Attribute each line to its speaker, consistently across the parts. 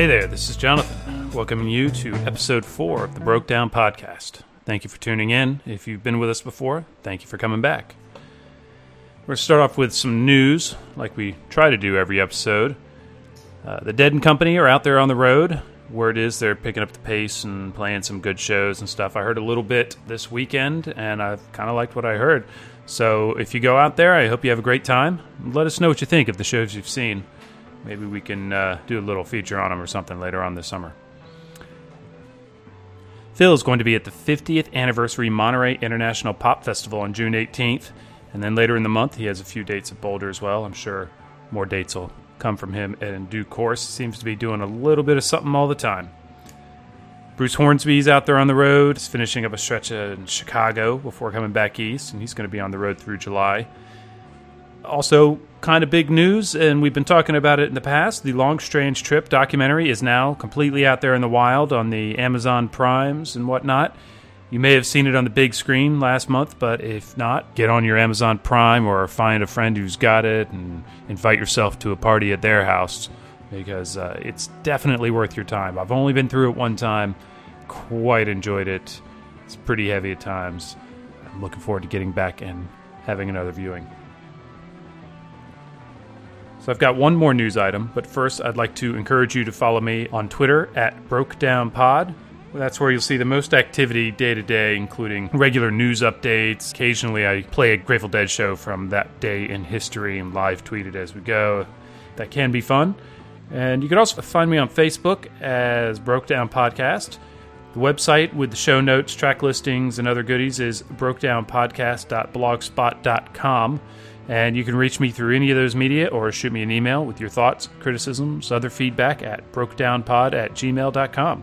Speaker 1: Hey there, this is Jonathan, welcoming you to episode four of the Broke Down Podcast. Thank you for tuning in. If you've been with us before, thank you for coming back. We're going to start off with some news, like we try to do every episode. Uh, the Dead and Company are out there on the road. Word is they're picking up the pace and playing some good shows and stuff. I heard a little bit this weekend, and I've kind of liked what I heard. So if you go out there, I hope you have a great time. Let us know what you think of the shows you've seen. Maybe we can uh, do a little feature on him or something later on this summer. Phil is going to be at the 50th anniversary Monterey International Pop Festival on June 18th. And then later in the month, he has a few dates at Boulder as well. I'm sure more dates will come from him in due course. Seems to be doing a little bit of something all the time. Bruce Hornsby's out there on the road. He's finishing up a stretch in Chicago before coming back east, and he's going to be on the road through July. Also, kind of big news, and we've been talking about it in the past. The Long Strange Trip documentary is now completely out there in the wild on the Amazon Primes and whatnot. You may have seen it on the big screen last month, but if not, get on your Amazon Prime or find a friend who's got it and invite yourself to a party at their house because uh, it's definitely worth your time. I've only been through it one time quite enjoyed it. It's pretty heavy at times. I'm looking forward to getting back and having another viewing. So I've got one more news item, but first I'd like to encourage you to follow me on Twitter at BrokeDownPod. That's where you'll see the most activity day to day, including regular news updates. Occasionally, I play a Grateful Dead show from that day in history and live tweet it as we go. That can be fun. And you can also find me on Facebook as Broke Down Podcast. The website with the show notes, track listings, and other goodies is brokedownpodcast.blogspot.com. And you can reach me through any of those media or shoot me an email with your thoughts, criticisms, other feedback at brokedownpod at gmail.com.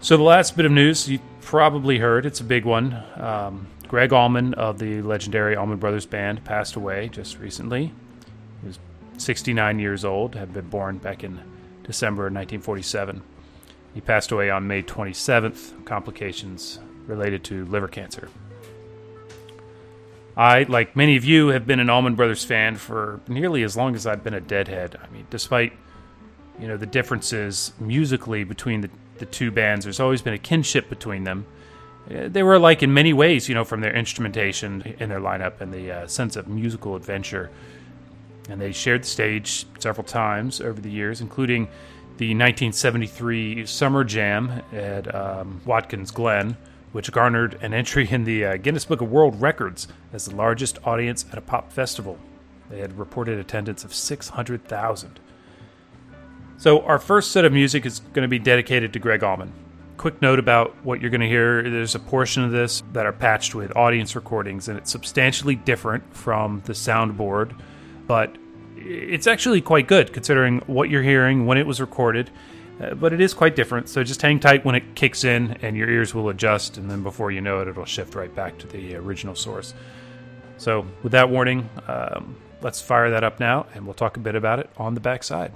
Speaker 1: So, the last bit of news you probably heard, it's a big one. Um, Gregg Allman of the legendary Allman Brothers Band passed away just recently. He was 69 years old, had been born back in December 1947. He passed away on May 27th, complications related to liver cancer. I, like many of you, have been an Allman Brothers fan for nearly as long as I've been a Deadhead. I mean, despite you know the differences musically between the, the two bands, there's always been a kinship between them. Uh, they were alike in many ways, you know, from their instrumentation in their lineup and the uh, sense of musical adventure. And they shared the stage several times over the years, including the 1973 Summer Jam at um, Watkins Glen, which garnered an entry in the uh, Guinness Book of World Records as the largest audience at a pop festival. They had reported attendance of 600,000. So, our first set of music is going to be dedicated to Gregg Allman. Quick note about what you're going to hear there's a portion of this that are patched with audience recordings, and it's substantially different from the soundboard, but it's actually quite good considering what you're hearing when it was recorded. Uh, but it is quite different, so just hang tight when it kicks in, and your ears will adjust, and then before you know it, it'll shift right back to the original source. So, with that warning, um, let's fire that up now, and we'll talk a bit about it on the backside.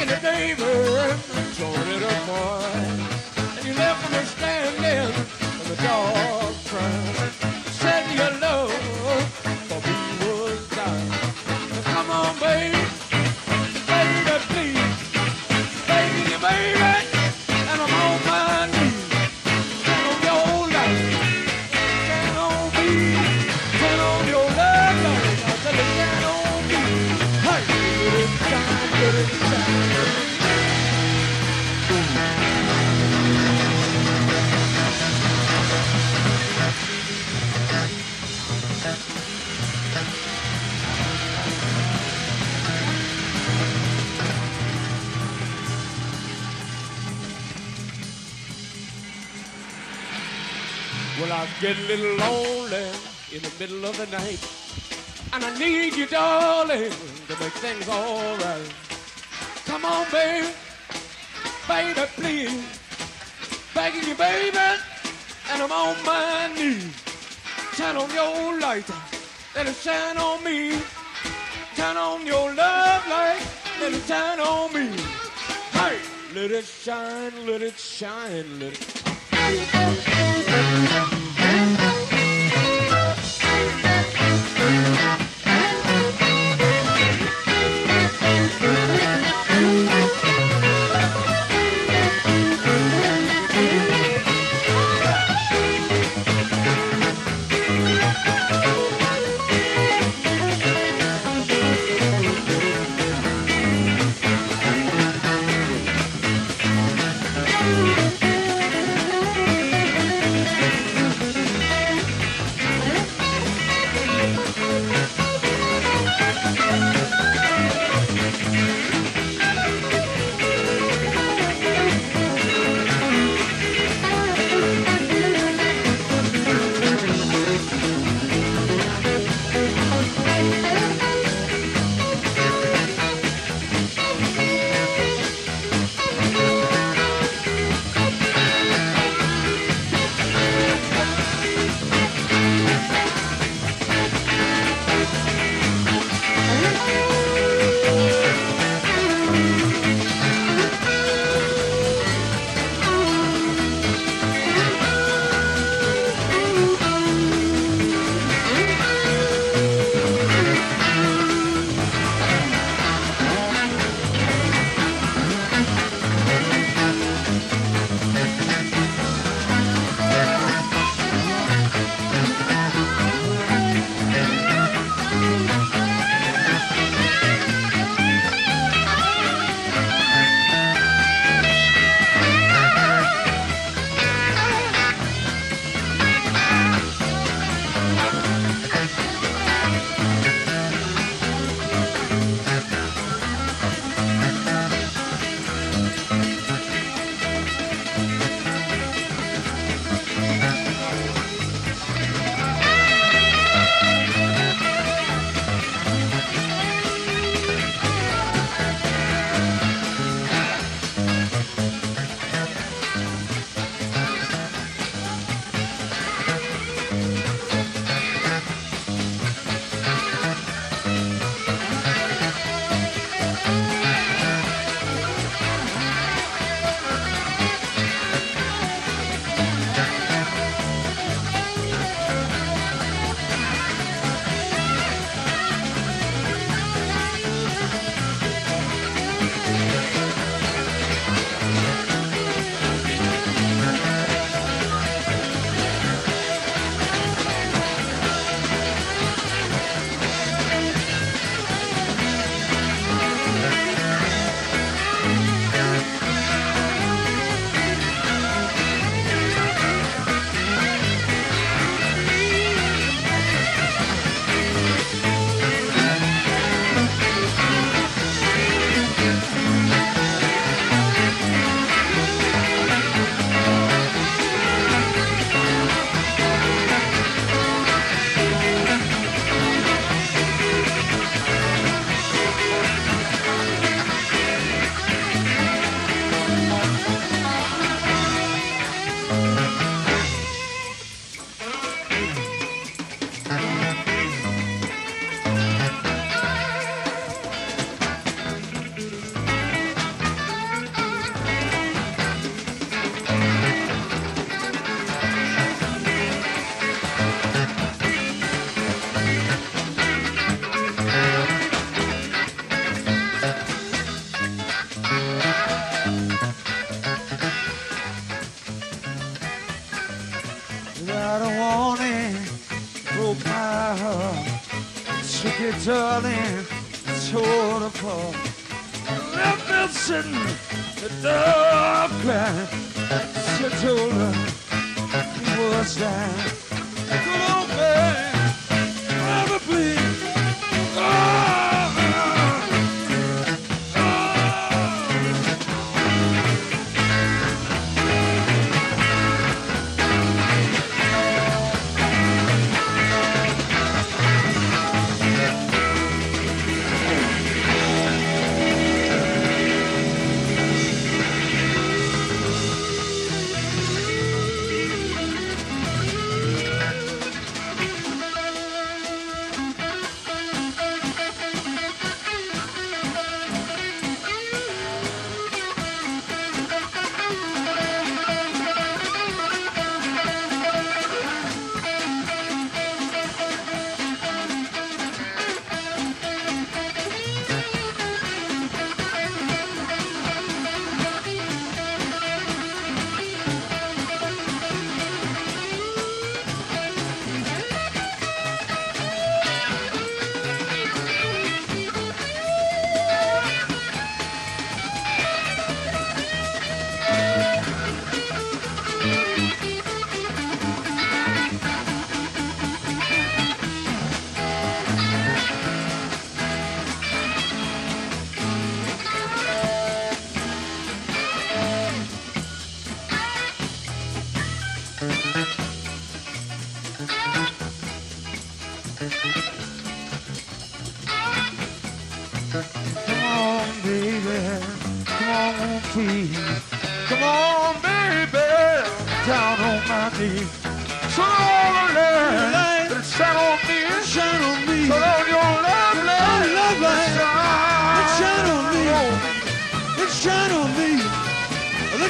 Speaker 2: Taking it, neighbor, the middle of the night. And I need you, darling, to make things alright. Come on, baby. Baby, please. Begging you, baby. And I'm on my knees. Turn on your light. Let it shine on me. Turn on your love light. Let it shine on me. Hey! Let it shine, let it shine, let it
Speaker 3: Without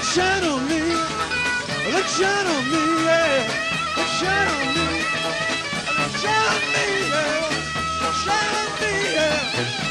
Speaker 3: Let shine on me. Let shine on me. Yeah. Let shine on me. Let shine on me. Yeah. Shine on me. Yeah.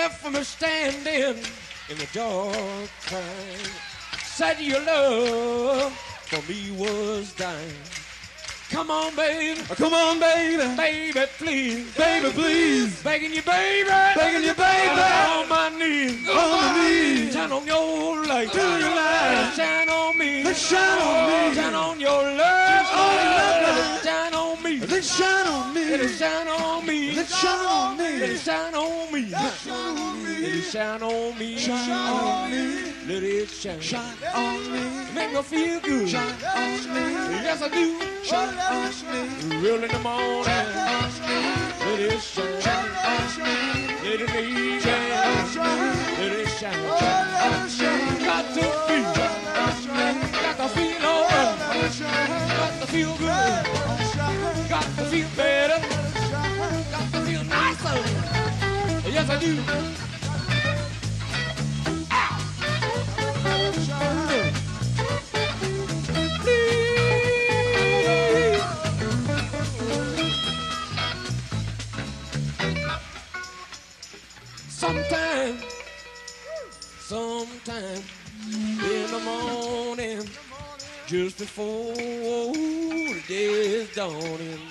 Speaker 3: Left me standing in the dark time. Said your love for me was dying. Come on, baby. Oh, come on, baby.
Speaker 2: Baby, please.
Speaker 3: Baby, please.
Speaker 2: Begging you, baby.
Speaker 3: Begging you, baby.
Speaker 2: On my knees.
Speaker 3: On my knees.
Speaker 2: Turn on your light.
Speaker 3: Turn your light.
Speaker 2: Shine on me.
Speaker 3: Shine on me.
Speaker 2: Shine on your love.
Speaker 3: On your love
Speaker 2: Let it shine on me.
Speaker 3: Let it shine on me.
Speaker 2: Let it shine on me.
Speaker 3: Let it shine on me.
Speaker 2: Let it shine on me. Let it shine on me.
Speaker 3: Shine on me.
Speaker 2: Let it shine.
Speaker 3: Shine on me.
Speaker 2: Make me feel good.
Speaker 3: Shine on me.
Speaker 2: Yes, I do.
Speaker 3: Shine on me.
Speaker 2: Real in the morning. Let it shine.
Speaker 3: Shine on me.
Speaker 2: Let it be shine. Let it shine. Got to be. Got to feel alright. Got to feel good. Got to feel better. Got to feel nicer. Yes, I do. Please. Sometime, sometime in the morning, just before the day is dawning.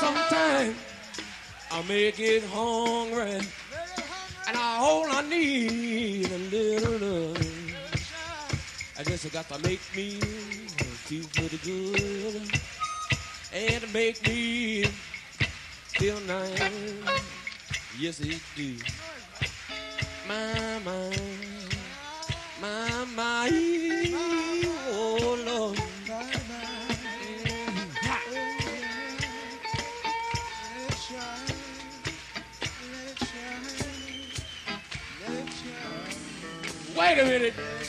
Speaker 2: Sometime I may get hungry, and all I need a little love. I just got to make me feel pretty good, and make me feel nice. Yes, it do. My, my, my, my, oh Lord. Wait a minute.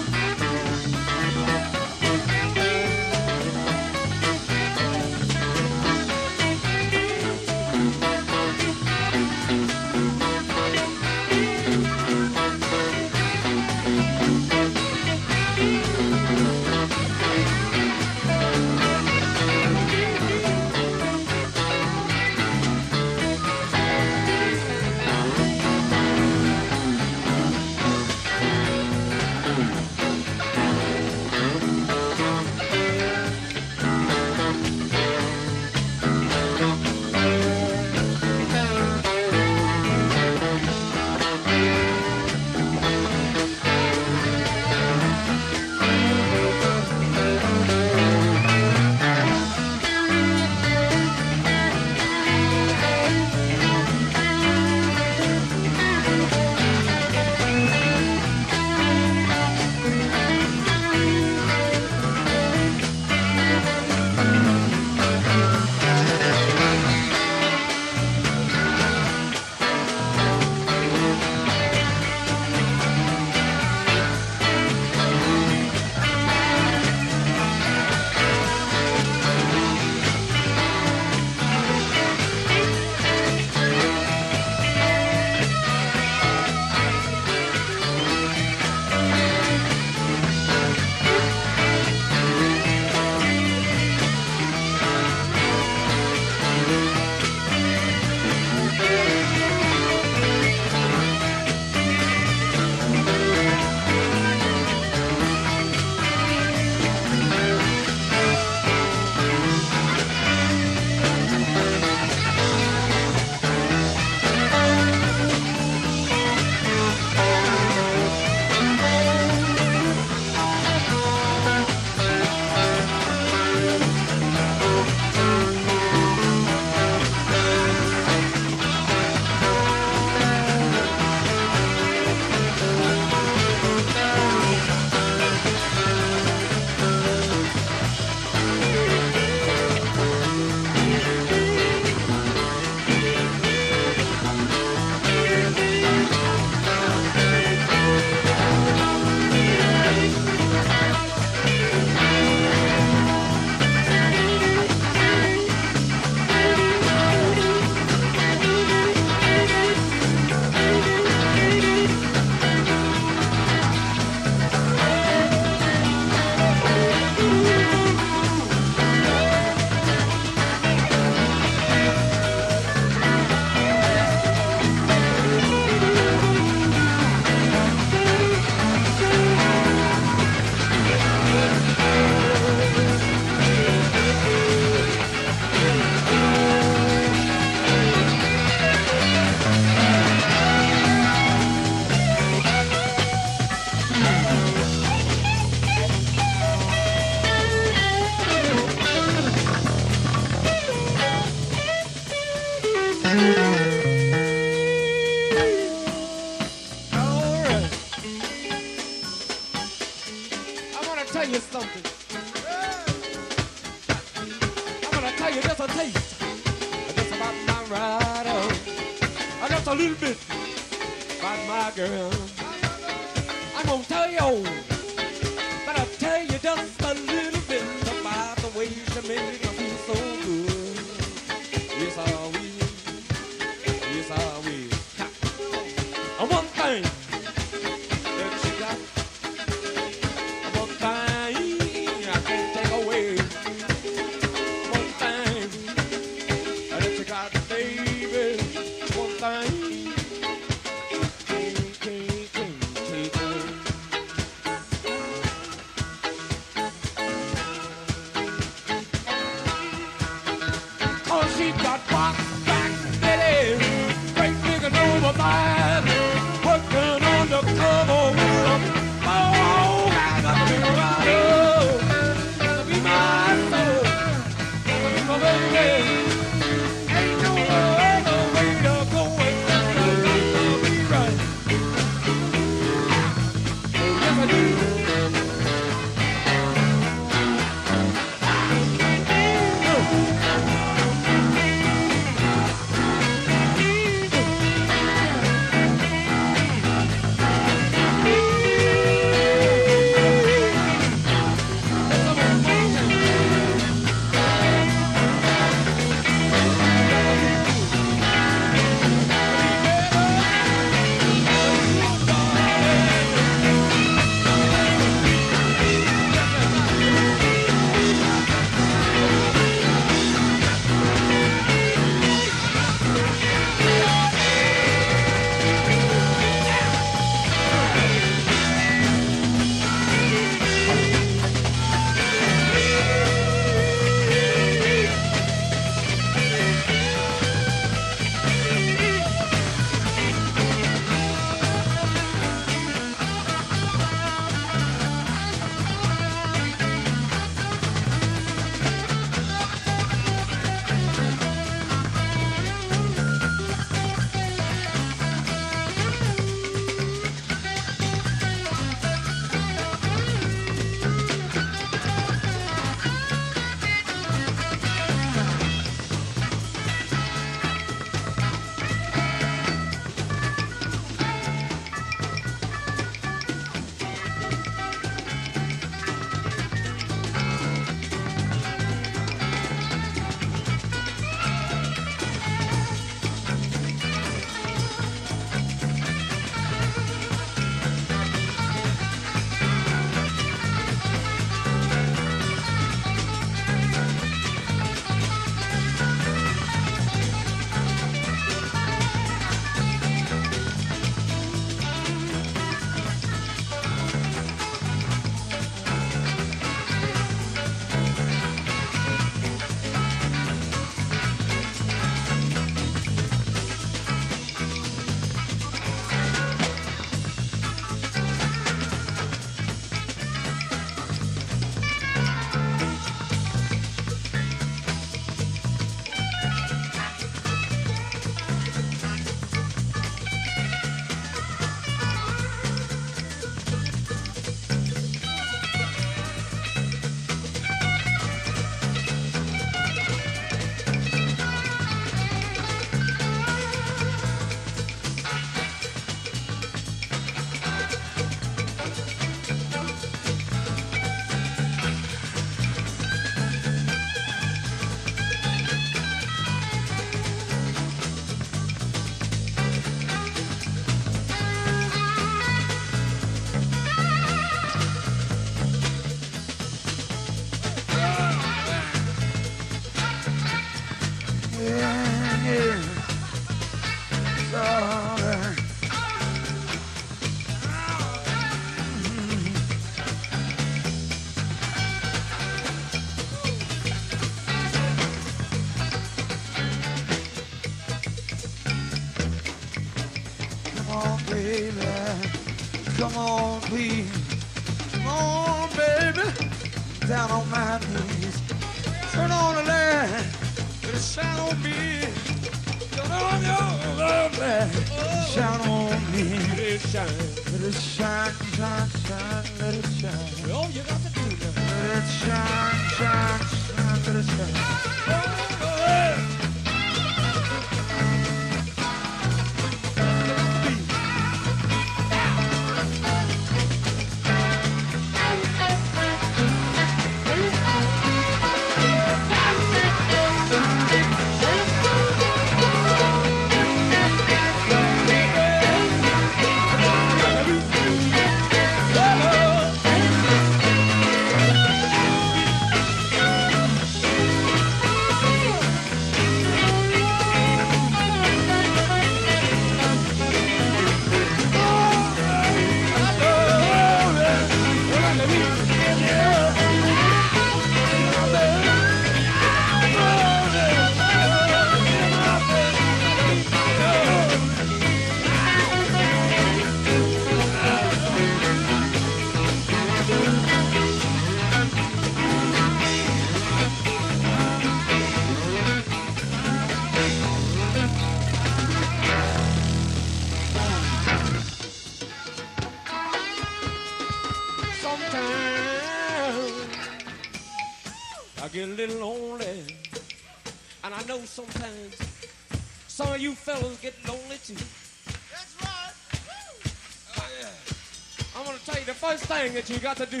Speaker 2: Thing that you got to do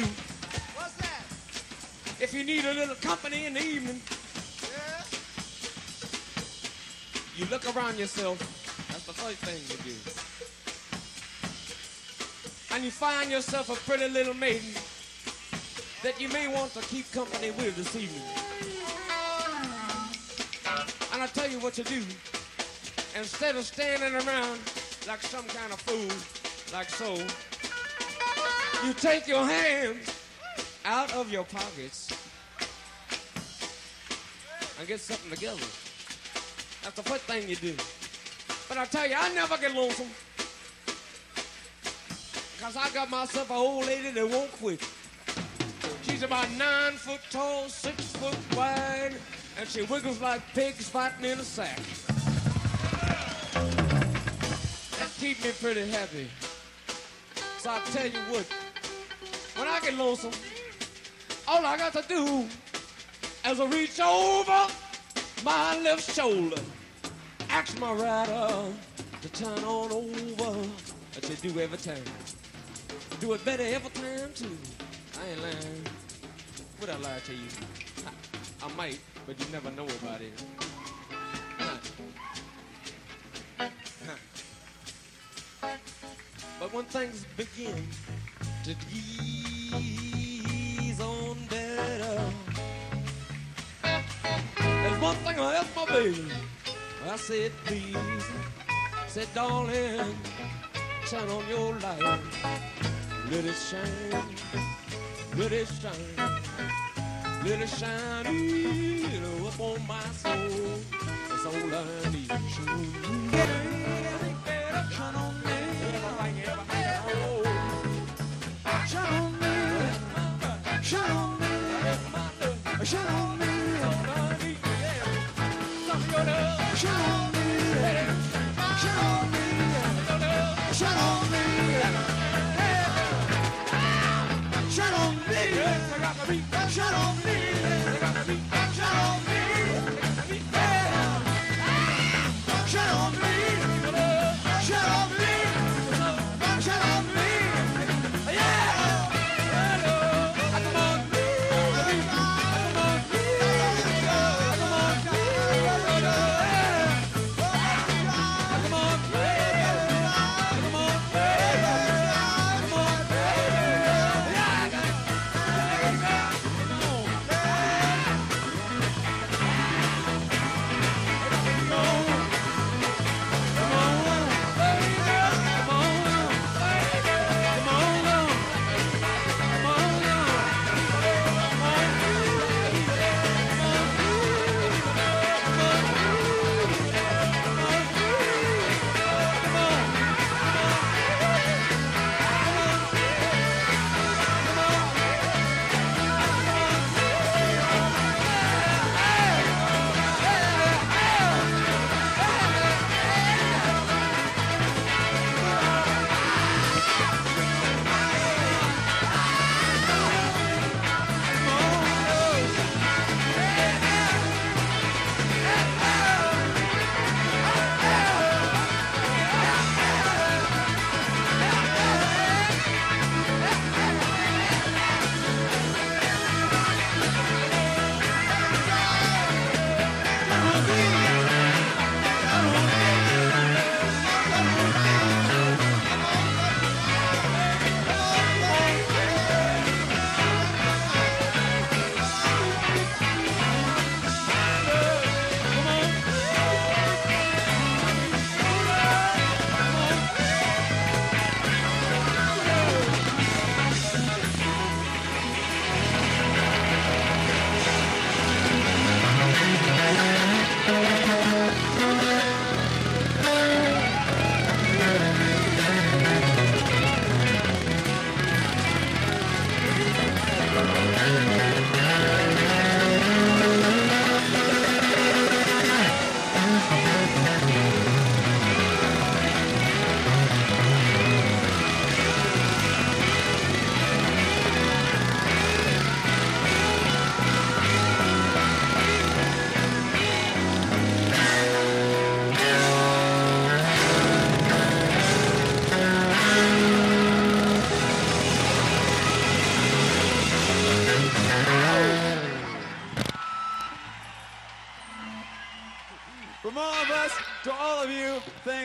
Speaker 3: What's that?
Speaker 2: if you need a little company in the evening.
Speaker 3: Yeah.
Speaker 2: You look around yourself. That's the first thing you do. And you find yourself a pretty little maiden that you may want to keep company with this evening. And I tell you what to do. Instead of standing around like some kind of fool, like so, you take your hands out of your pockets and get something together. That's the first thing you do. But I tell you, I never get lonesome. Because I got myself an old lady that won't quit. She's about nine foot tall, six foot wide, and she wiggles like pigs fighting in a sack. That keeps me pretty happy. So I tell you what, when I get lonesome, all I got to do is reach over my left shoulder. Ask my rider to turn on over. As they do every time. Do it better every time too. I ain't lying. Would I lie to you? I, I might, but you never know about it. But when things begin to ease There's one thing I asked my baby. I said, please. said, darling, turn on your light. Let it shine. Let it shine. Let it shine ooh, up on my soul. That's all I need.
Speaker 3: Shine on me. Shine on me. Shine on me. Shine on me.
Speaker 4: Sure.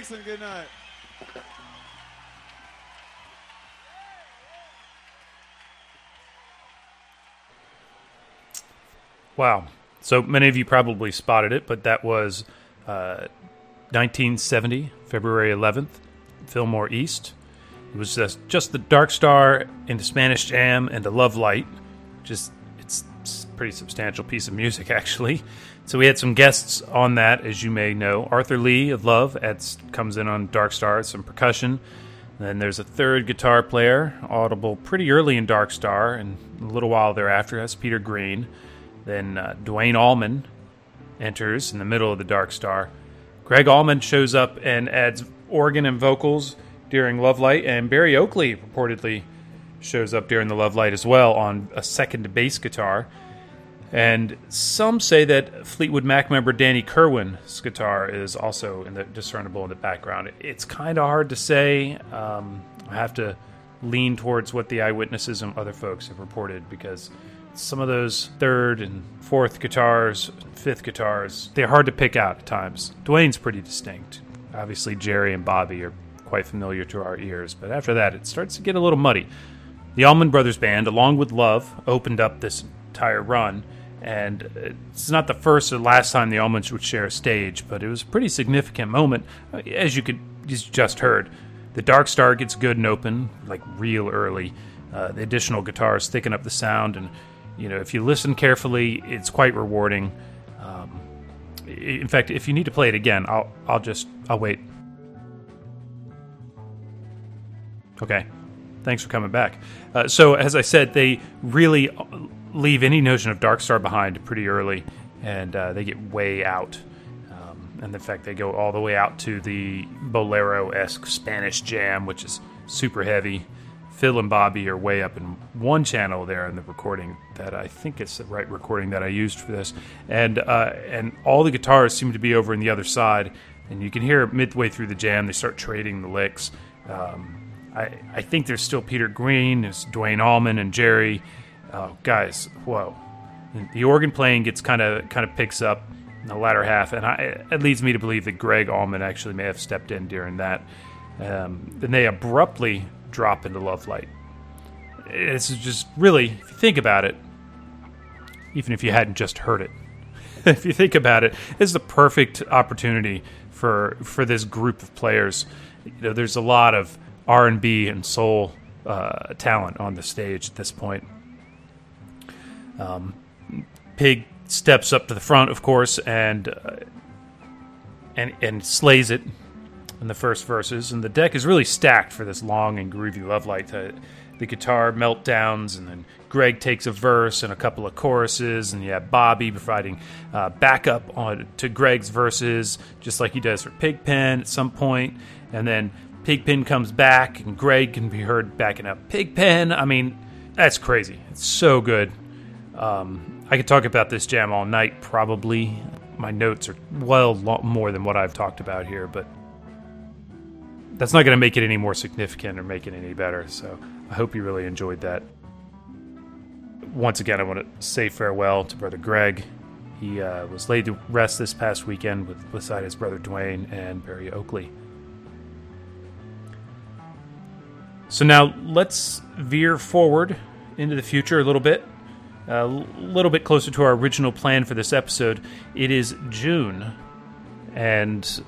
Speaker 4: Thanks and good night.
Speaker 1: Wow. So many of you probably spotted it, but that was uh, 1970, February 11th, Fillmore East. It was just, just the Dark Star into Spanish Jam and the Love Light. Just pretty substantial piece of music, actually. So we had some guests on that, as you may know. Arthur Lee of Love adds, comes in on Dark Star, some percussion. Then there's a third guitar player, audible pretty early in Dark Star, and a little while thereafter, that's Peter Green. Then uh, Duane Allman enters in the middle of the Dark Star. Greg Allman shows up and adds organ and vocals during Love Light, and Barry Oakley reportedly shows up during the Love Light as well on a second bass guitar. And some say that Fleetwood Mac member Danny Kirwan's guitar is also in the discernible in the background. It's kind of hard to say. Um, I have to lean towards what the eyewitnesses and other folks have reported because some of those third and fourth guitars, fifth guitars, they're hard to pick out at times. Dwayne's pretty distinct. Obviously, Jerry and Bobby are quite familiar to our ears, but after that, it starts to get a little muddy. The Allman Brothers Band, along with Love, opened up this entire run, and it's not the first or last time the Allmans would share a stage, but it was a pretty significant moment, as you could you just heard. The Dark Star gets good and open, like real early. Uh, the additional guitars thicken up the sound, and you know if you listen carefully, it's quite rewarding. Um, in fact, if you need to play it again, I'll I'll just I'll wait. Okay, thanks for coming back. Uh, so as I said, they really leave any notion of Dark Star behind pretty early, and uh, they get way out. Um, and in fact, they go all the way out to the bolero esque Spanish jam, which is super heavy. Phil and Bobby are way up in one channel there in the recording that I think it's the right recording that I used for this, and uh, and all the guitars seem to be over in the other side, and you can hear midway through the jam they start trading the licks. Um, I I think there's still Peter Green, there's Duane Allman and Jerry. Oh, guys, whoa! The organ playing gets kind of kind of picks up in the latter half, and I, it leads me to believe that Greg Allman actually may have stepped in during that. Um, then they abruptly drop into Love Light. It's just really, if you think about it, even if you hadn't just heard it, if you think about it, this is the perfect opportunity for for this group of players. You know, there's a lot of R and B and soul uh, talent on the stage at this point. Um, Pig steps up to the front, of course, and uh, and and slays it in the first verses. And the deck is really stacked for this long and groovy love light. The, the guitar meltdowns, and then Greg takes a verse and a couple of choruses, and you have Bobby providing uh, backup on to Greg's verses, just like he does for Pigpen at some point. And then Pigpen comes back, and Greg can be heard backing up Pigpen. I mean, that's crazy. It's so good. Um, I could talk about this jam all night, probably. My notes are well more than what I've talked about here, but that's not going to make it any more significant or make it any better. So I hope you really enjoyed that. Once again, I want to say farewell to Brother Greg. He uh, was laid to rest this past weekend with beside his brother Dwayne and Barry Oakley. So now let's veer forward into the future a little bit a little bit closer to our original plan for this episode. It is June, and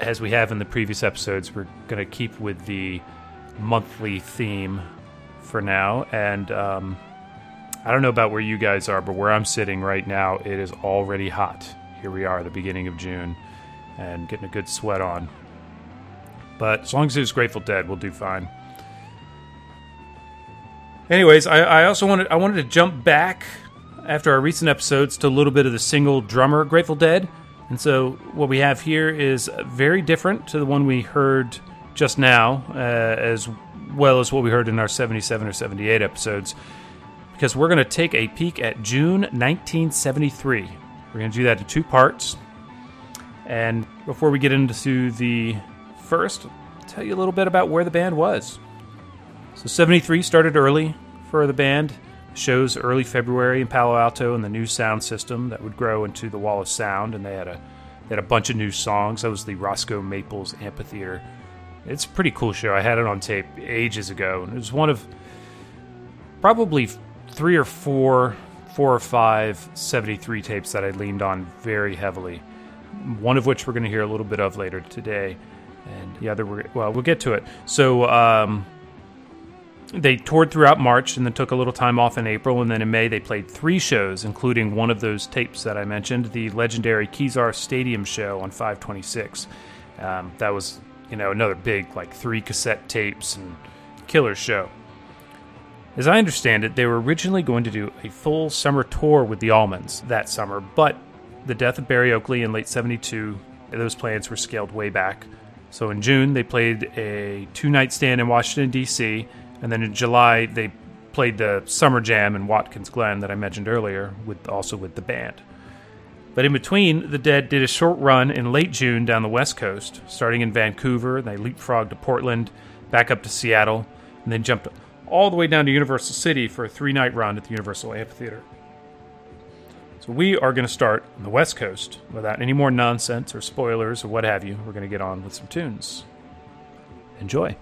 Speaker 1: as we have in the previous episodes, we're going to keep with the monthly theme for now. And um, I don't know about where you guys are, but where I'm sitting right now, it is already hot. Here we are, the beginning of June, and getting a good sweat on. But as long as it's Grateful Dead, we'll do fine. Anyways, I, I also wanted I wanted to jump back after our recent episodes to a little bit of the single drummer Grateful Dead. And so what we have here is very different to the one we heard just now, uh, as well as what we heard in our 77 or 78 episodes, because we're going to take a peek at June 1973. We're going to do that in two parts. And before we get into the first, I'll tell you a little bit about where the band was. So 73 started early for the band. Shows early February in Palo Alto and the new sound system that would grow into the Wall of Sound, and they had a
Speaker 2: They had a bunch of new songs. That was the Roscoe Maples Amphitheater. It's a pretty cool show. I had it on tape ages ago, and it was one of probably three or four, four or five 73 tapes that I leaned on very heavily. One of which we're going to hear a little bit of later today, and the other, well, we'll get to it. So, um, they toured throughout March and then took a little time off in April. And then in May, they played three shows, including one of those tapes that I mentioned, the legendary Kezar Stadium show on 526. Um, that was, you know, another big, like, three cassette tapes and killer show. As I understand it, they were originally going to do a full summer tour with the Almonds that summer, but the death of Barry Oakley in late 72, those plans were scaled way back. So in June, they played a two night stand in Washington, D.C., and then in July, they played the Summer Jam in Watkins Glen that I mentioned earlier, with also with the band. But in between, the Dead did a short run in late June down the West Coast, starting in Vancouver. They leapfrogged to Portland, back up to Seattle, and then jumped all the way down to Universal City for a three night run at the Universal Amphitheater. So we are going to start on the West Coast without any more nonsense or spoilers or what have you. We're going to get on with some tunes. Enjoy.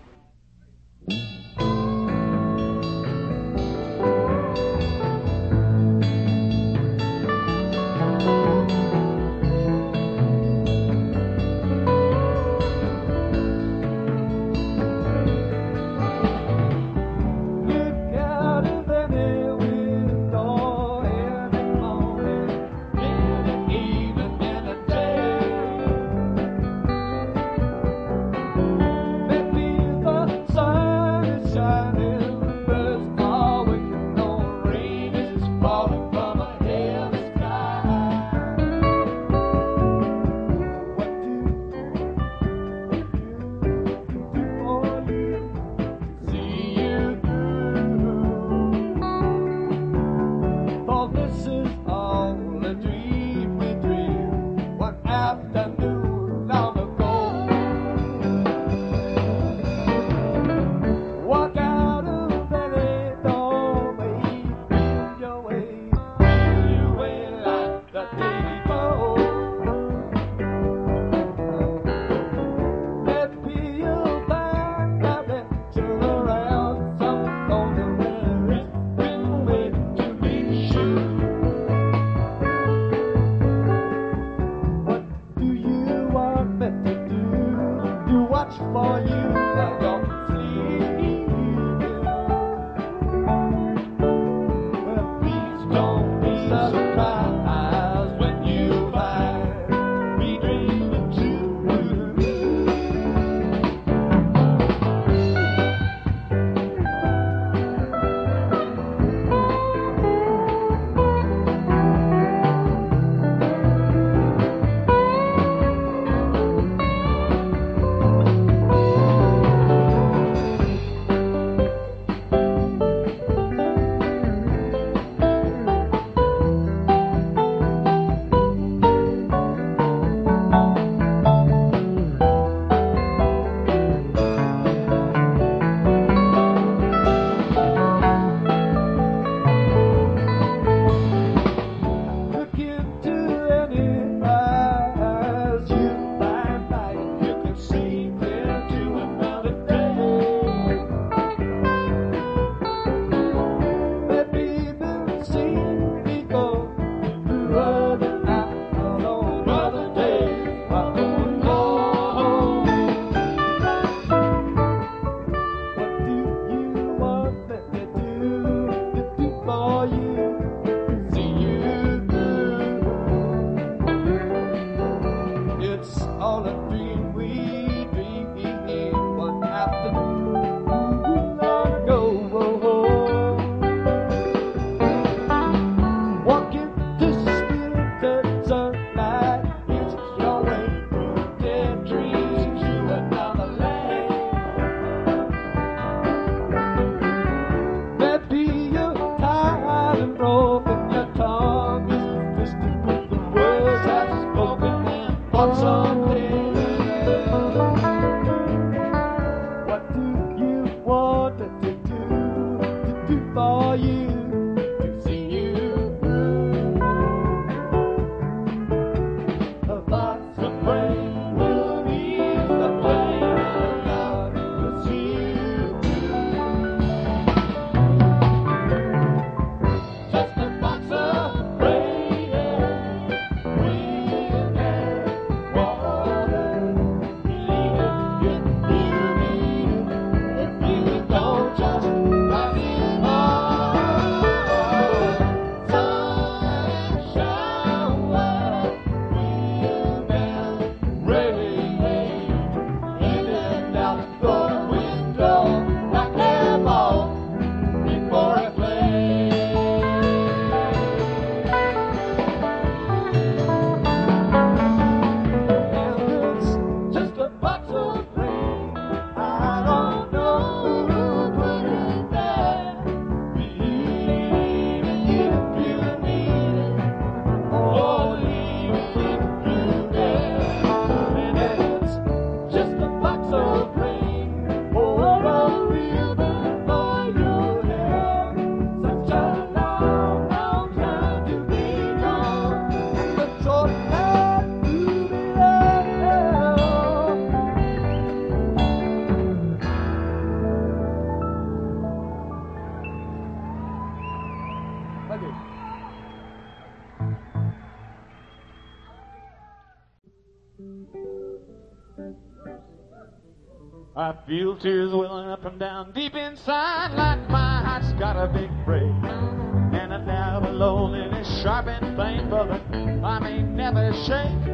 Speaker 5: I feel tears welling up and down deep inside, like my heart's got a big break. And a dab the loneliness, sharp and plain, but I may never shake.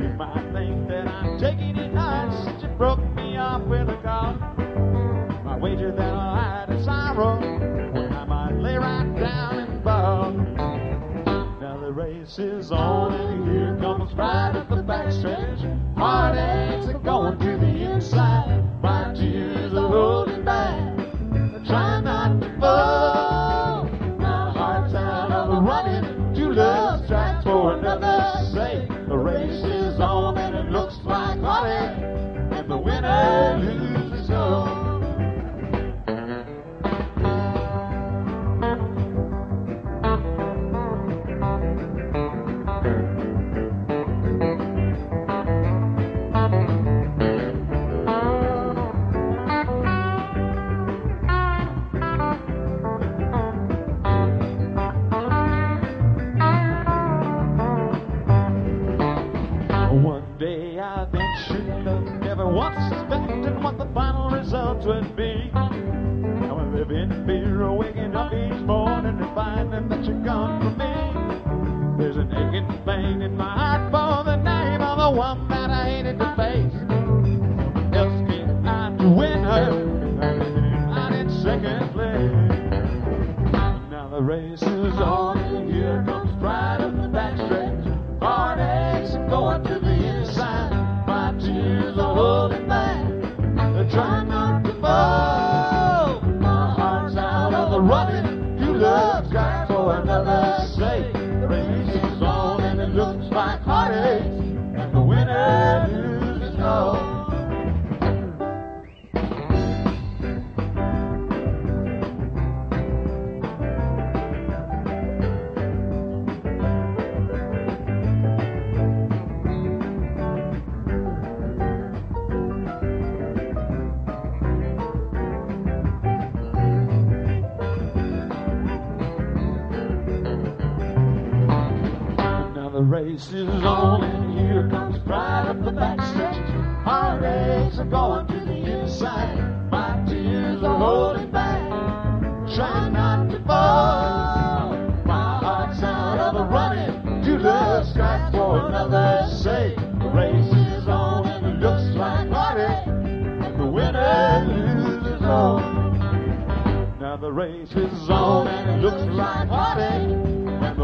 Speaker 5: You might think that I'm taking it hard, you broke me off with a call. I wager that I'll hide a sorrow, I might lay right down and ball. Now the race is on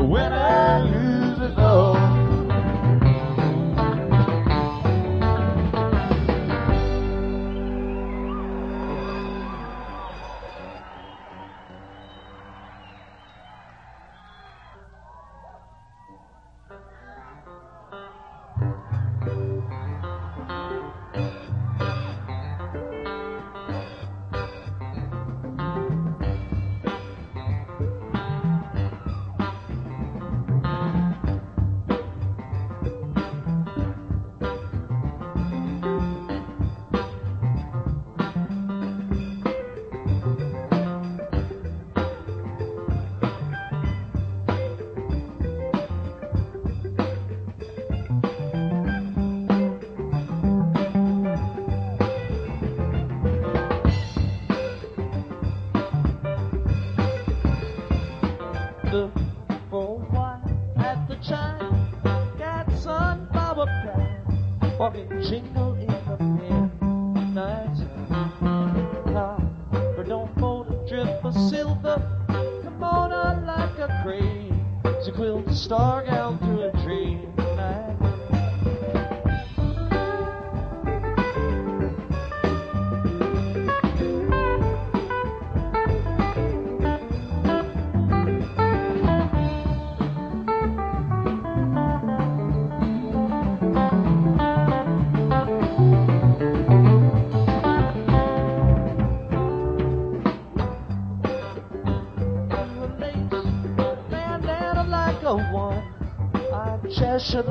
Speaker 5: When I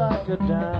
Speaker 5: like a dime.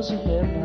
Speaker 5: I was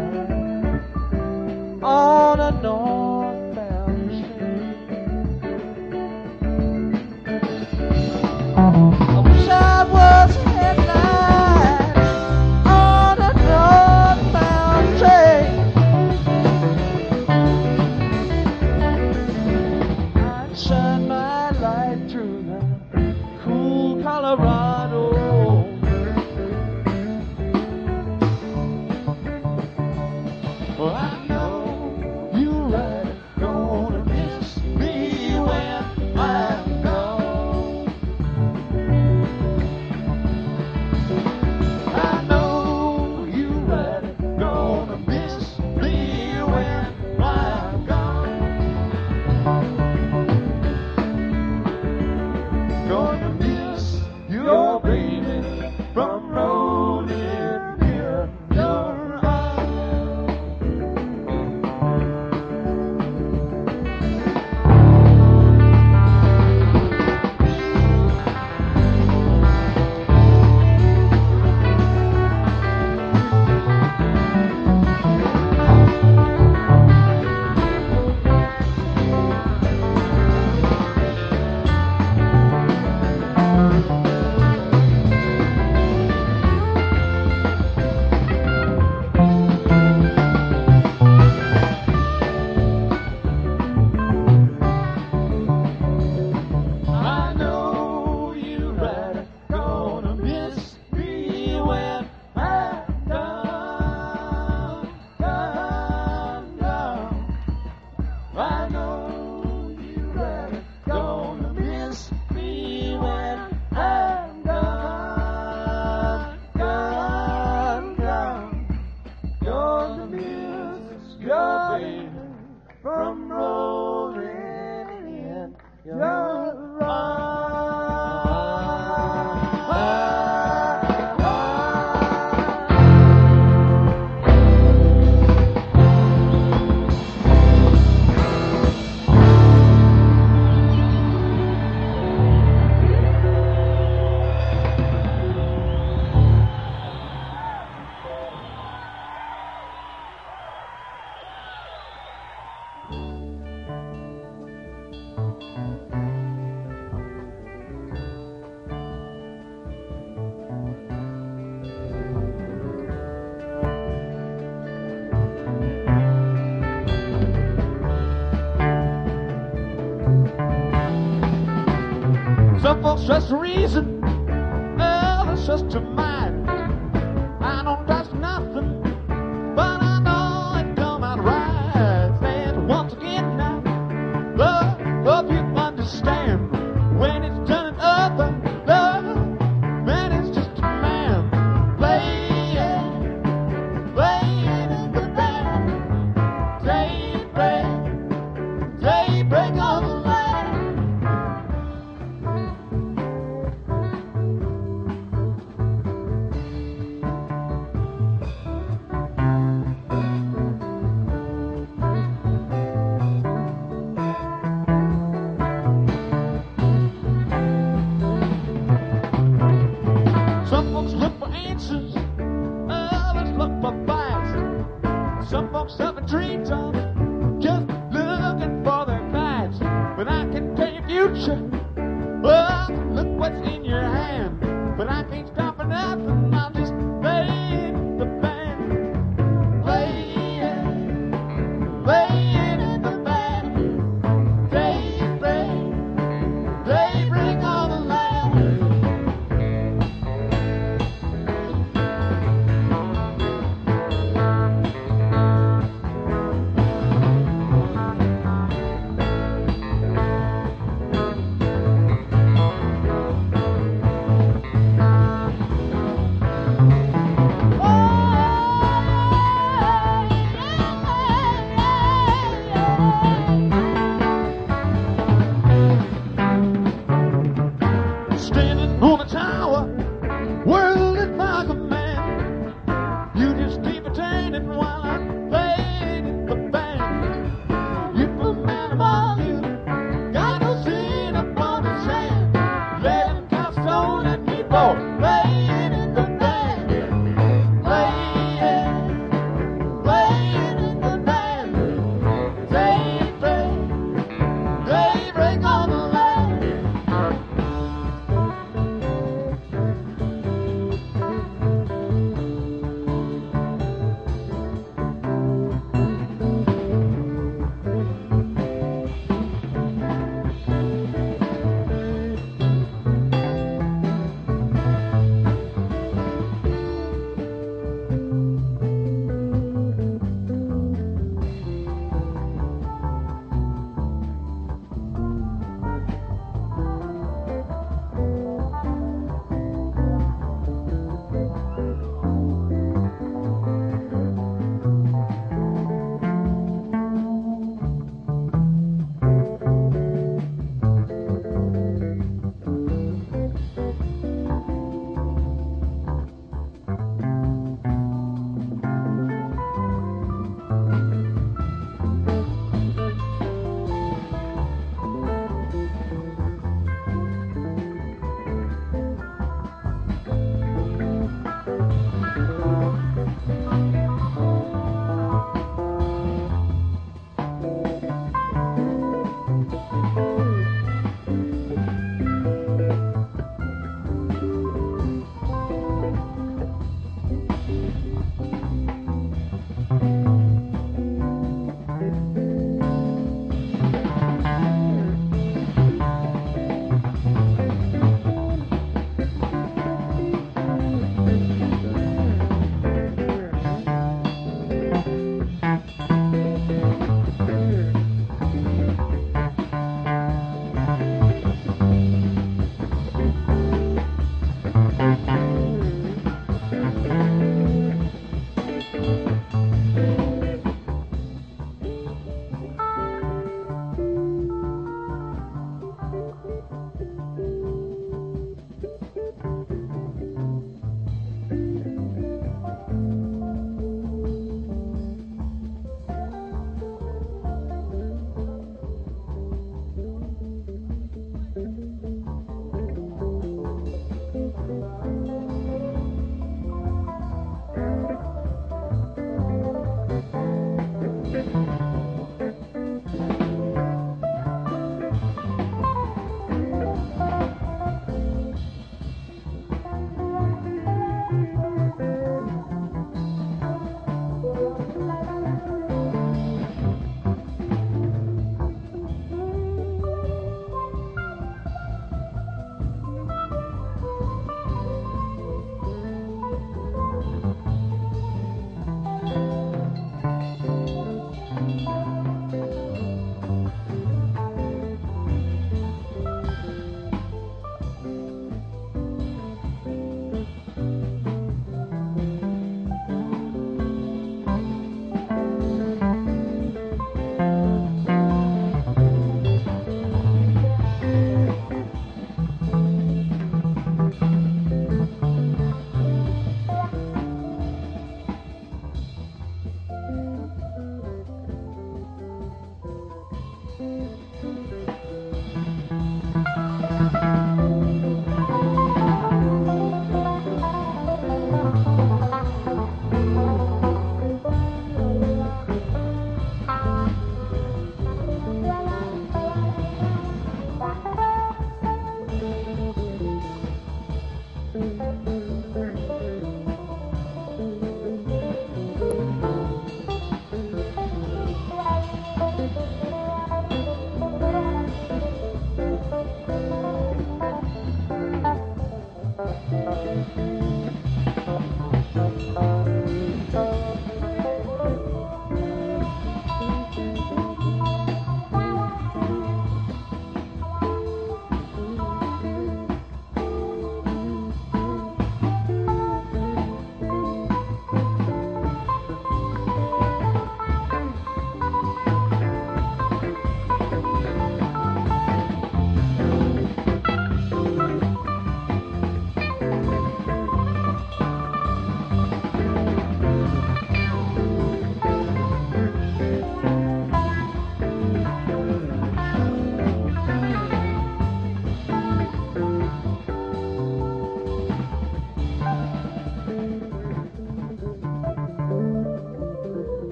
Speaker 5: just reason, others just a mind.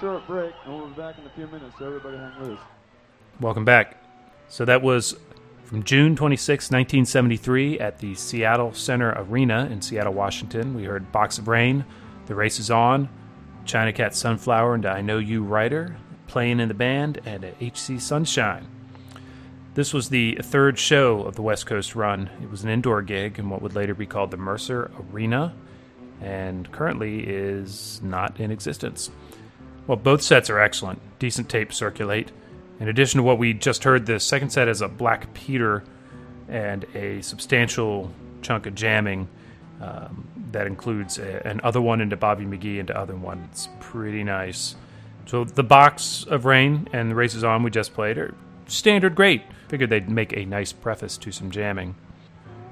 Speaker 4: Short break, and we'll be back in a few minutes, so everybody hang loose.
Speaker 1: Welcome back. So that was from June 26, 1973, at the Seattle Center Arena in Seattle, Washington. We heard Box of Rain, The Race is On, China Cat Sunflower, and I Know You Rider, playing in the band, and at HC Sunshine. This was the third show of the West Coast run. It was an indoor gig in what would later be called the Mercer Arena, and currently is not in existence. Well, both sets are excellent. Decent tapes circulate. In addition to what we just heard, the second set is a Black Peter and a substantial chunk of jamming um, that includes a, an other one into Bobby McGee into other one. It's pretty nice. So the box of rain and the races on we just played are standard great. Figured they'd make a nice preface to some jamming.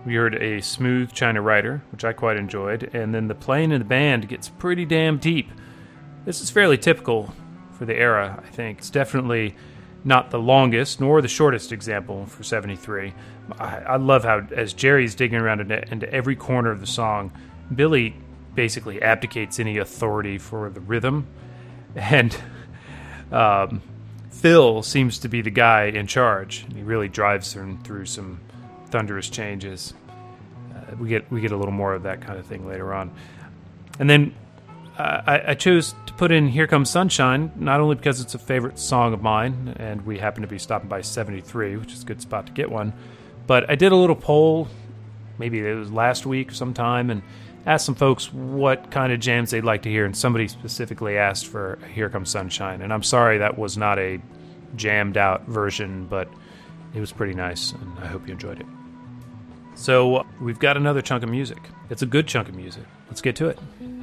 Speaker 1: We heard a smooth China Rider, which I quite enjoyed, and then the playing in the band gets pretty damn deep. This is fairly typical for the era, I think. It's definitely not the longest nor the shortest example for 73. I, I love how, as Jerry's digging around into, into every corner of the song, Billy basically abdicates any authority for the rhythm, and um, Phil seems to be the guy in charge. He really drives them through some thunderous changes. Uh, we get we get a little more of that kind of thing later on, and then I, I chose to put in "Here Comes Sunshine" not only because it's a favorite song of mine, and we happen to be stopping by 73, which is a good spot to get one, but I did a little poll, maybe it was last week or sometime, and asked some folks what kind of jams they'd like to hear, and somebody specifically asked for "Here Comes Sunshine," and I'm sorry that was not a jammed out version, but it was pretty nice, and I hope you enjoyed it. So we've got another chunk of music. It's a good chunk of music. Let's get to it.
Speaker 5: Mm-hmm.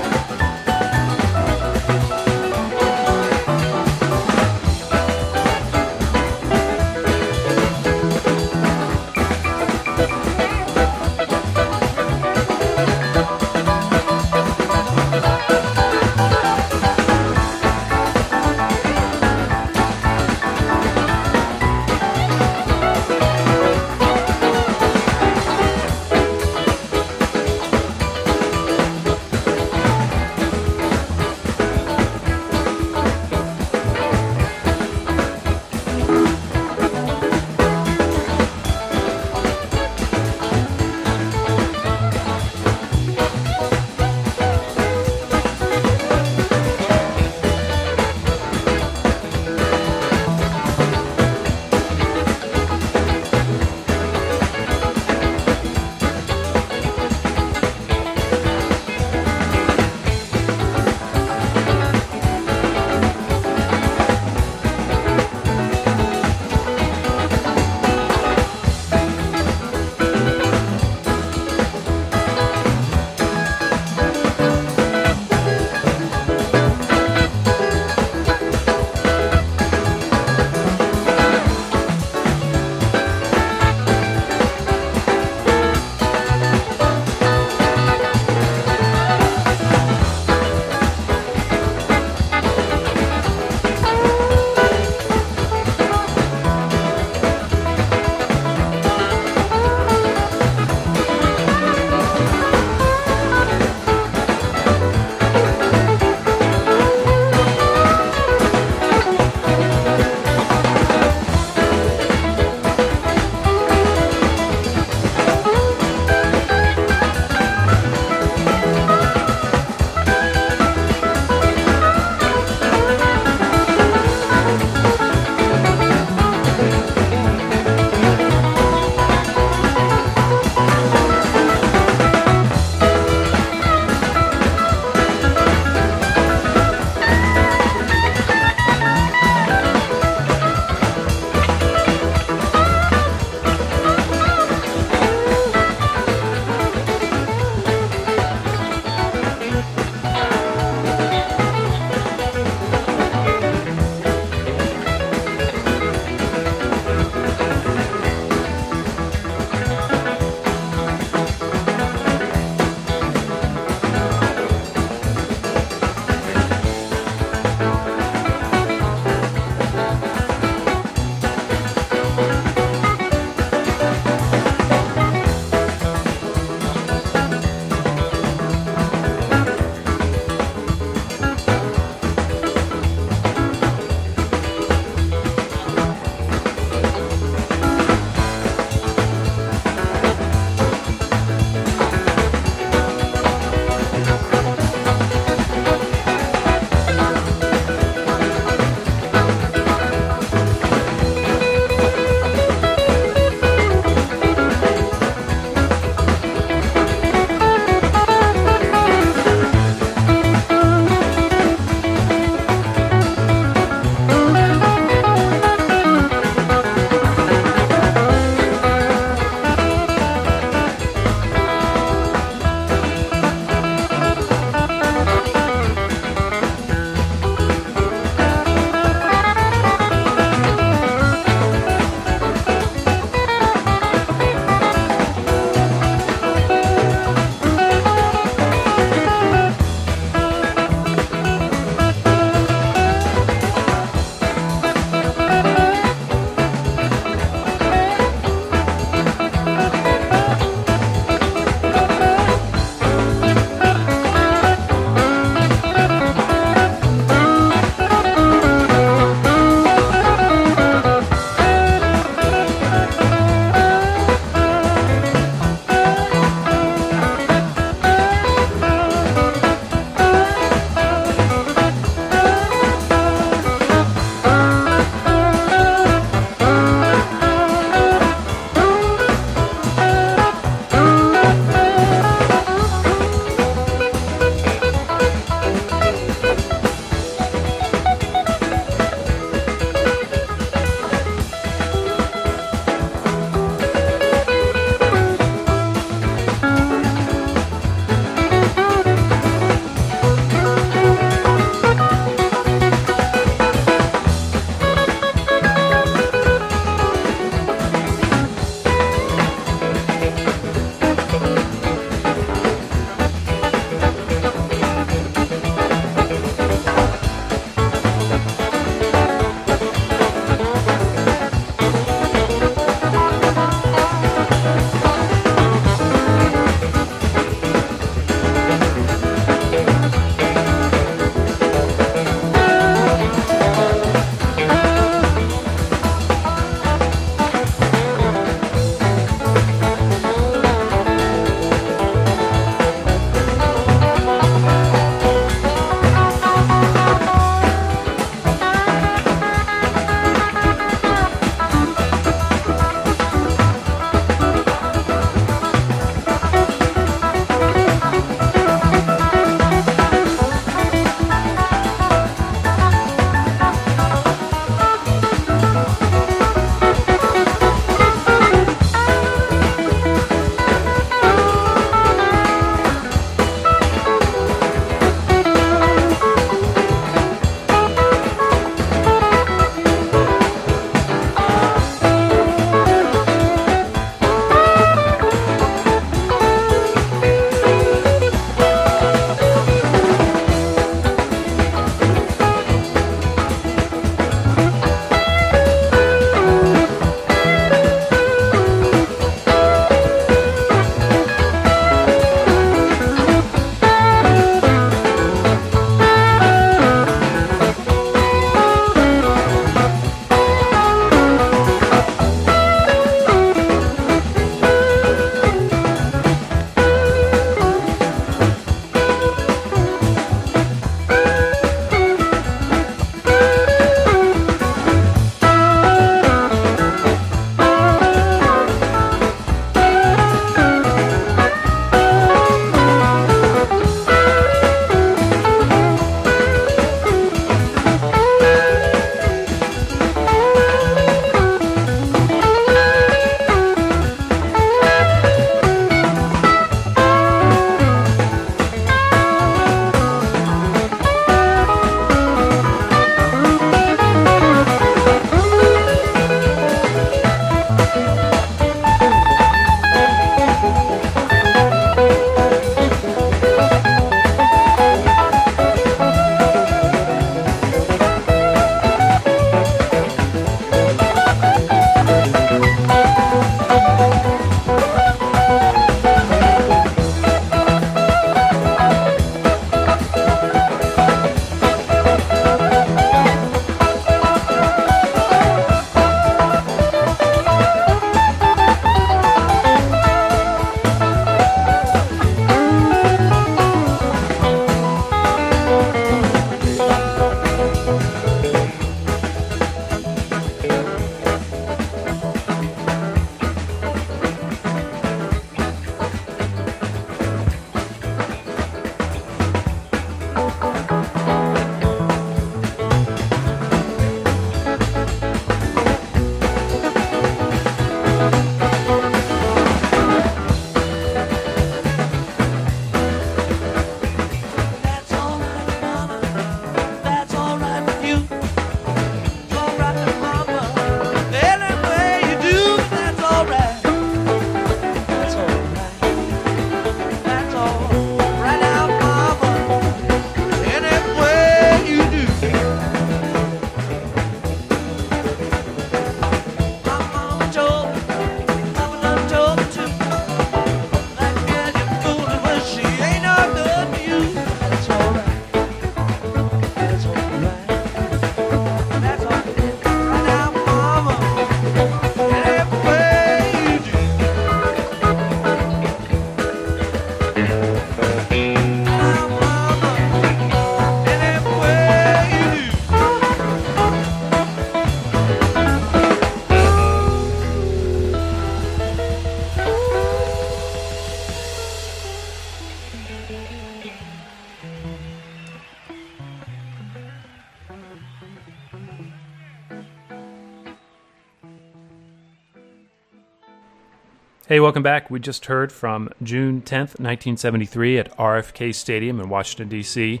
Speaker 6: Hey,
Speaker 1: welcome back. We just heard from June 10th, 1973, at RFK Stadium in Washington, D.C.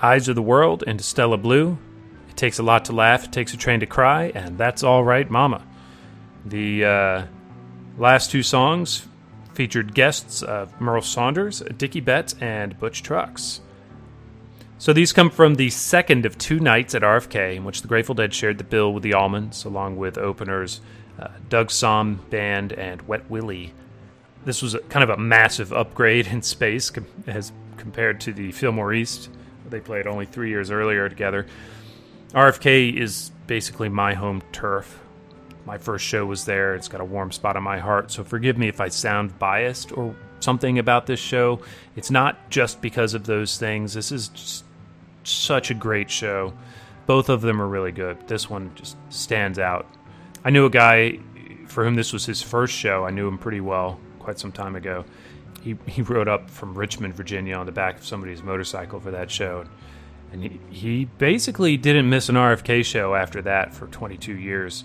Speaker 1: Eyes of the World and Stella Blue. It takes a lot to laugh, it takes a train to cry, and that's all right, Mama. The uh, last two songs featured guests of Merl Saunders, Dickey Betts, and Butch Trucks. So these come from the second of two nights at RFK, in which the Grateful Dead shared the bill with the Allmans, along with openers uh, Doug Sahm Band and Wet Willie. This was a, kind of a massive upgrade in space com- as compared to the Fillmore East. They played only three years earlier together. RFK is basically my home turf. My first show was there. It's got a warm spot in my heart. So forgive me if I sound biased or something about this show. It's not just because of those things. This is just such a great show. Both of them are really good. This one just stands out. I knew a guy for whom this was his first show. I knew him pretty well quite some time ago. He, he rode up from Richmond, Virginia on the back of somebody's motorcycle for that show. And he, he basically didn't miss an RFK show after that for 22 years.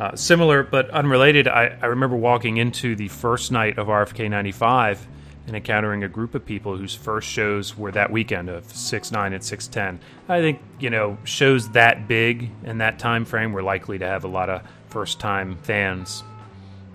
Speaker 1: Uh, similar but unrelated, I, I remember walking into the first night of RFK 95 and encountering a group of people whose first shows were that weekend of 6 9 and 6 10 i think you know shows that big in that time frame were likely to have a lot of first time fans.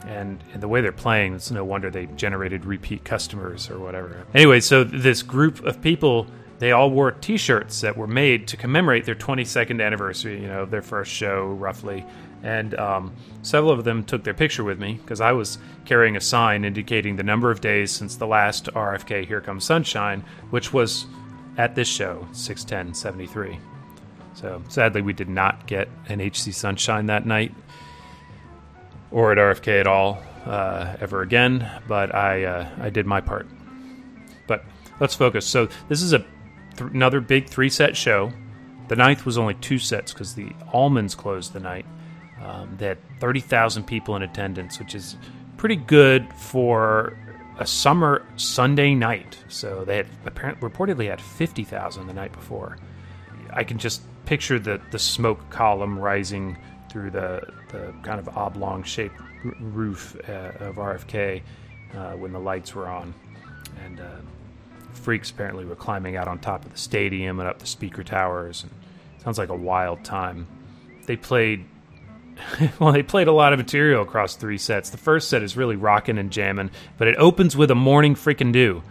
Speaker 1: And, and the way they're playing it's no wonder they generated repeat customers or whatever. Anyway so this group of people they all wore t-shirts that were made to commemorate their 22nd anniversary you know their first show roughly. And um, several of them took their picture with me because I was carrying a sign indicating the number of days since the last RFK Here Comes Sunshine, which was at this show, 61073. So sadly, we did not get an HC Sunshine that night or at RFK at all uh, ever again, but I, uh, I did my part. But let's focus. So this is a th- another big three set show. The ninth was only two sets because the Allmans closed the night. Um, they had 30,000 people in attendance, which is pretty good for a summer Sunday night. So they had apparently reportedly had 50,000 the night before. I can just picture the, the smoke column rising through the, the kind of oblong shaped r- roof uh, of RFK uh, when the lights were on. And uh, freaks apparently were climbing out on top of the stadium and up the speaker towers. And sounds like a wild time. They played well, they played a lot of material across three sets. The first set is really rocking and jamming, but it opens with a morning freaking Dew.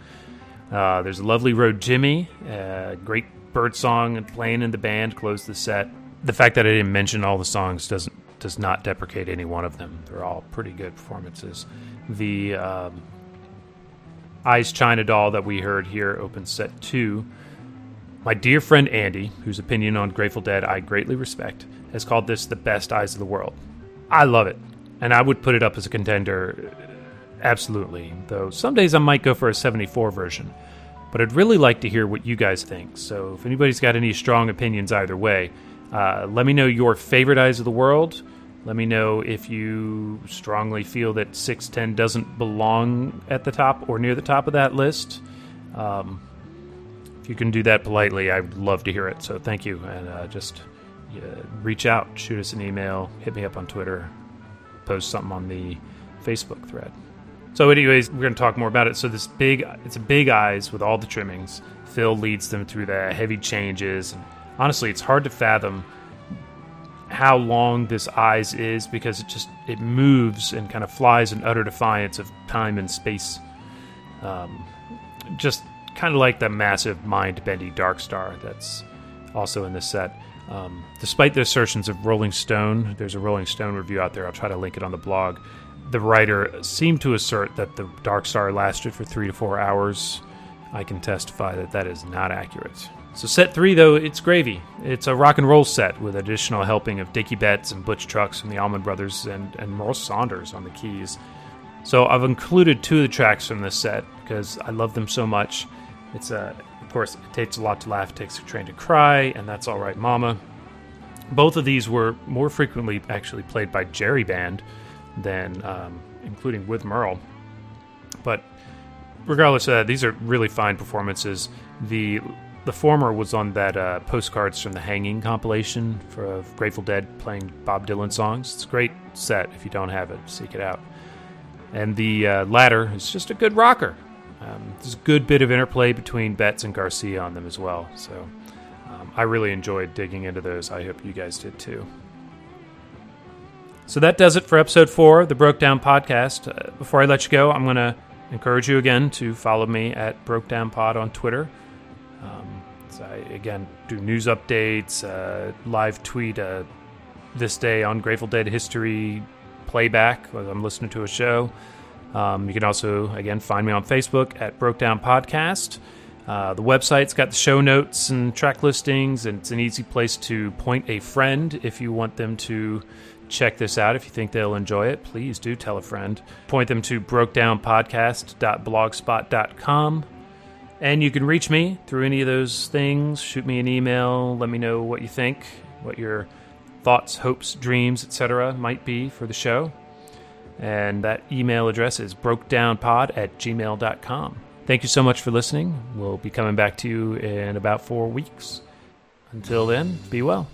Speaker 1: Uh, there's a lovely Row Jimmy, uh, great bird song and playing in the band, close the set. The fact that I didn't mention all the songs doesn't does not deprecate any one of them. They're all pretty good performances. The um, Eyes China Doll that we heard here opens set two. My dear friend Andy, whose opinion on Grateful Dead I greatly respect, has called this the best eyes of the world. I love it, and I would put it up as a contender, absolutely. Though some days I might go for a 74 version. But I'd really like to hear what you guys think. So if anybody's got any strong opinions either way, uh, let me know your favorite eyes of the world. Let me know if you strongly feel that 610 doesn't belong at the top or near the top of that list. Um, if you can do that politely, I'd love to hear it. So thank you, and uh, just yeah, reach out, shoot us an email, hit me up on Twitter, post something on the Facebook thread. So, anyways, we're going to talk more about it. So, this big, it's a big eyes with all the trimmings. Phil leads them through the heavy changes, honestly, it's hard to fathom how long this eyes is because it just it moves and kind of flies in utter defiance of time and space. Um, just kind of like the massive mind bendy Dark Star that's also in this set. Um, despite the assertions of Rolling Stone, there's a Rolling Stone review out there. I'll try to link it on the blog. The writer seemed to assert that the Dark Star lasted for three to four hours. I can testify that that is not accurate. So, set three, though, it's gravy. It's a rock and roll set with additional helping of Dickey Betts and Butch Trucks from the Allman Brothers and, and Merl Saunders on the keys. So, I've included two of the tracks from this set because I love them so much. It's a, of course, it takes a lot to laugh, takes a train to cry, and that's all right, Mama. Both of these were more frequently actually played by Jerry Band than um, including with Merl. But regardless of that, these are really fine performances. The the former was on that uh, postcards from the Hanging compilation for Grateful Dead playing Bob Dylan songs. It's a great set. If you don't have it, seek it out. and the uh, latter is just a good rocker. Um, there's a good bit of interplay between Betts and Garcia on them as well. So um, I really enjoyed digging into those. I hope you guys did too. So that does it for episode four of the Broke Down Podcast. Uh, before I let you go, I'm going to encourage you again to follow me at Broke Down Pod on Twitter. I, again, do news updates, uh, live tweet uh, this day on Grateful Dead history playback I'm listening to a show. Um, you can also, again, find me on Facebook at Broke Down Podcast. Uh, the website's got the show notes and track listings, and it's an easy place to point a friend if you want them to check this out. If you think they'll enjoy it, please do tell a friend. Point them to brokedownpodcast.blogspot.com. And you can reach me through any of those things. Shoot me an email. Let me know what you think, what your thoughts, hopes, dreams, etc. might be for the show. And that email address is brokedownpod at gmail.com. Thank you so much for listening. We'll be coming back to you in about four weeks. Until then, be well.